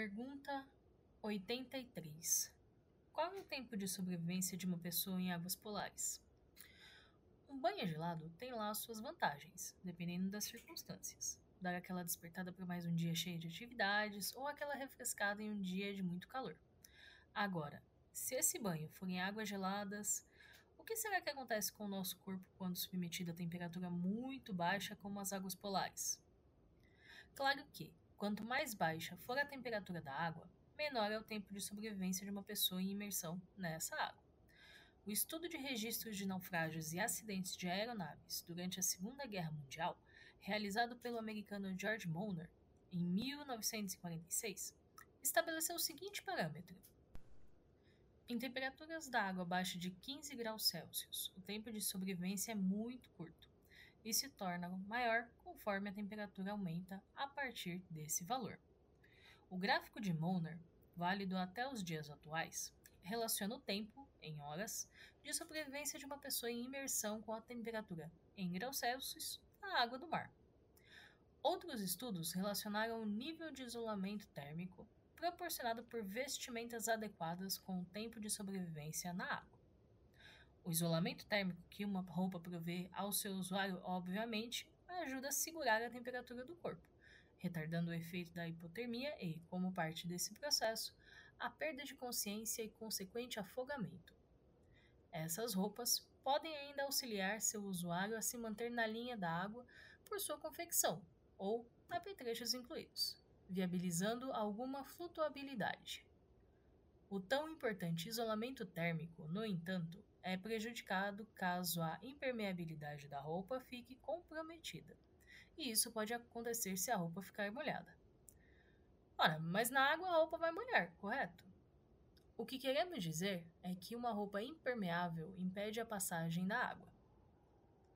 Pergunta 83. Qual é o tempo de sobrevivência de uma pessoa em águas polares? Um banho gelado tem lá suas vantagens, dependendo das circunstâncias. Dar aquela despertada para mais um dia cheio de atividades ou aquela refrescada em um dia de muito calor. Agora, se esse banho for em águas geladas, o que será que acontece com o nosso corpo quando submetido a temperatura muito baixa como as águas polares? Claro que, quanto mais baixa for a temperatura da água, menor é o tempo de sobrevivência de uma pessoa em imersão nessa água. O estudo de registros de naufrágios e acidentes de aeronaves durante a Segunda Guerra Mundial, realizado pelo americano George Mauner em 1946, estabeleceu o seguinte parâmetro: em temperaturas da água abaixo de 15 graus Celsius, o tempo de sobrevivência é muito curto e se torna maior conforme a temperatura aumenta a partir desse valor. O gráfico de Mauner, válido até os dias atuais, relaciona o tempo, em horas, de sobrevivência de uma pessoa em imersão com a temperatura em graus Celsius na água do mar. Outros estudos relacionaram o nível de isolamento térmico proporcionado por vestimentas adequadas com o tempo de sobrevivência na água. O isolamento térmico que uma roupa provê ao seu usuário, obviamente, ajuda a segurar a temperatura do corpo, retardando o efeito da hipotermia e, como parte desse processo, a perda de consciência e consequente afogamento. Essas roupas podem ainda auxiliar seu usuário a se manter na linha da água por sua confecção ou apetrechos incluídos, viabilizando alguma flutuabilidade. O tão importante isolamento térmico, no entanto, é prejudicado caso a impermeabilidade da roupa fique comprometida e isso pode acontecer se a roupa ficar molhada. Ora, mas na água a roupa vai molhar, correto? O que queremos dizer é que uma roupa impermeável impede a passagem da água.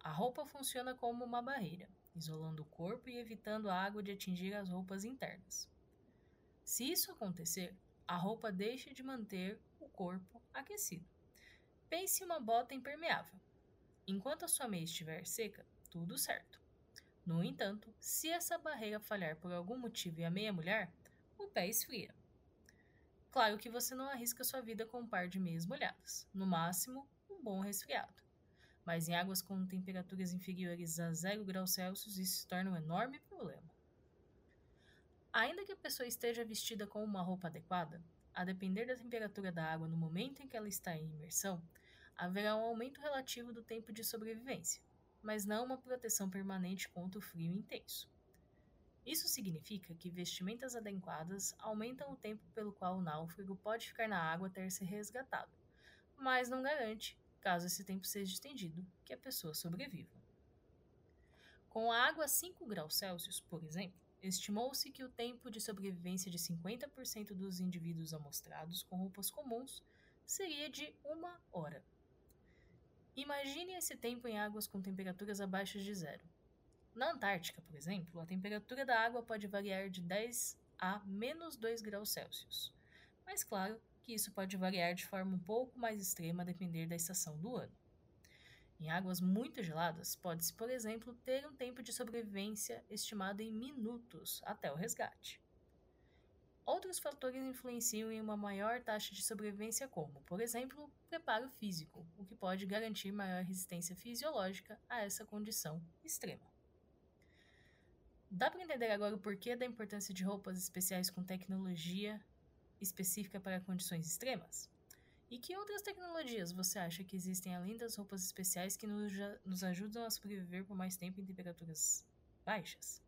A roupa funciona como uma barreira, isolando o corpo e evitando a água de atingir as roupas internas. Se isso acontecer, a roupa deixa de manter o corpo aquecido. Pense uma bota impermeável. Enquanto a sua meia estiver seca, tudo certo. No entanto, se essa barreira falhar por algum motivo e a meia molhar, o pé esfria. Claro que você não arrisca sua vida com um par de meias molhadas, no máximo, um bom resfriado. Mas em águas com temperaturas inferiores a 0 graus Celsius, isso se torna um enorme problema. Ainda que a pessoa esteja vestida com uma roupa adequada, a depender da temperatura da água no momento em que ela está em imersão, haverá um aumento relativo do tempo de sobrevivência, mas não uma proteção permanente contra o frio intenso. Isso significa que vestimentas adequadas aumentam o tempo pelo qual o náufrago pode ficar na água até ser resgatado, mas não garante, caso esse tempo seja estendido, que a pessoa sobreviva. Com a água a 5 graus Celsius, por exemplo, estimou-se que o tempo de sobrevivência de 50% dos indivíduos amostrados com roupas comuns seria de uma hora. Imagine esse tempo em águas com temperaturas abaixo de zero. Na Antártica, por exemplo, a temperatura da água pode variar de 10 a menos 2 graus Celsius. Mas claro que isso pode variar de forma um pouco mais extrema a depender da estação do ano. Em águas muito geladas, pode-se, por exemplo, ter um tempo de sobrevivência estimado em minutos até o resgate. Outros fatores influenciam em uma maior taxa de sobrevivência, como, por exemplo, preparo físico, o que pode garantir maior resistência fisiológica a essa condição extrema. Dá para entender agora o porquê da importância de roupas especiais com tecnologia específica para condições extremas? E que outras tecnologias você acha que existem além das roupas especiais que nos, nos ajudam a sobreviver por mais tempo em temperaturas baixas?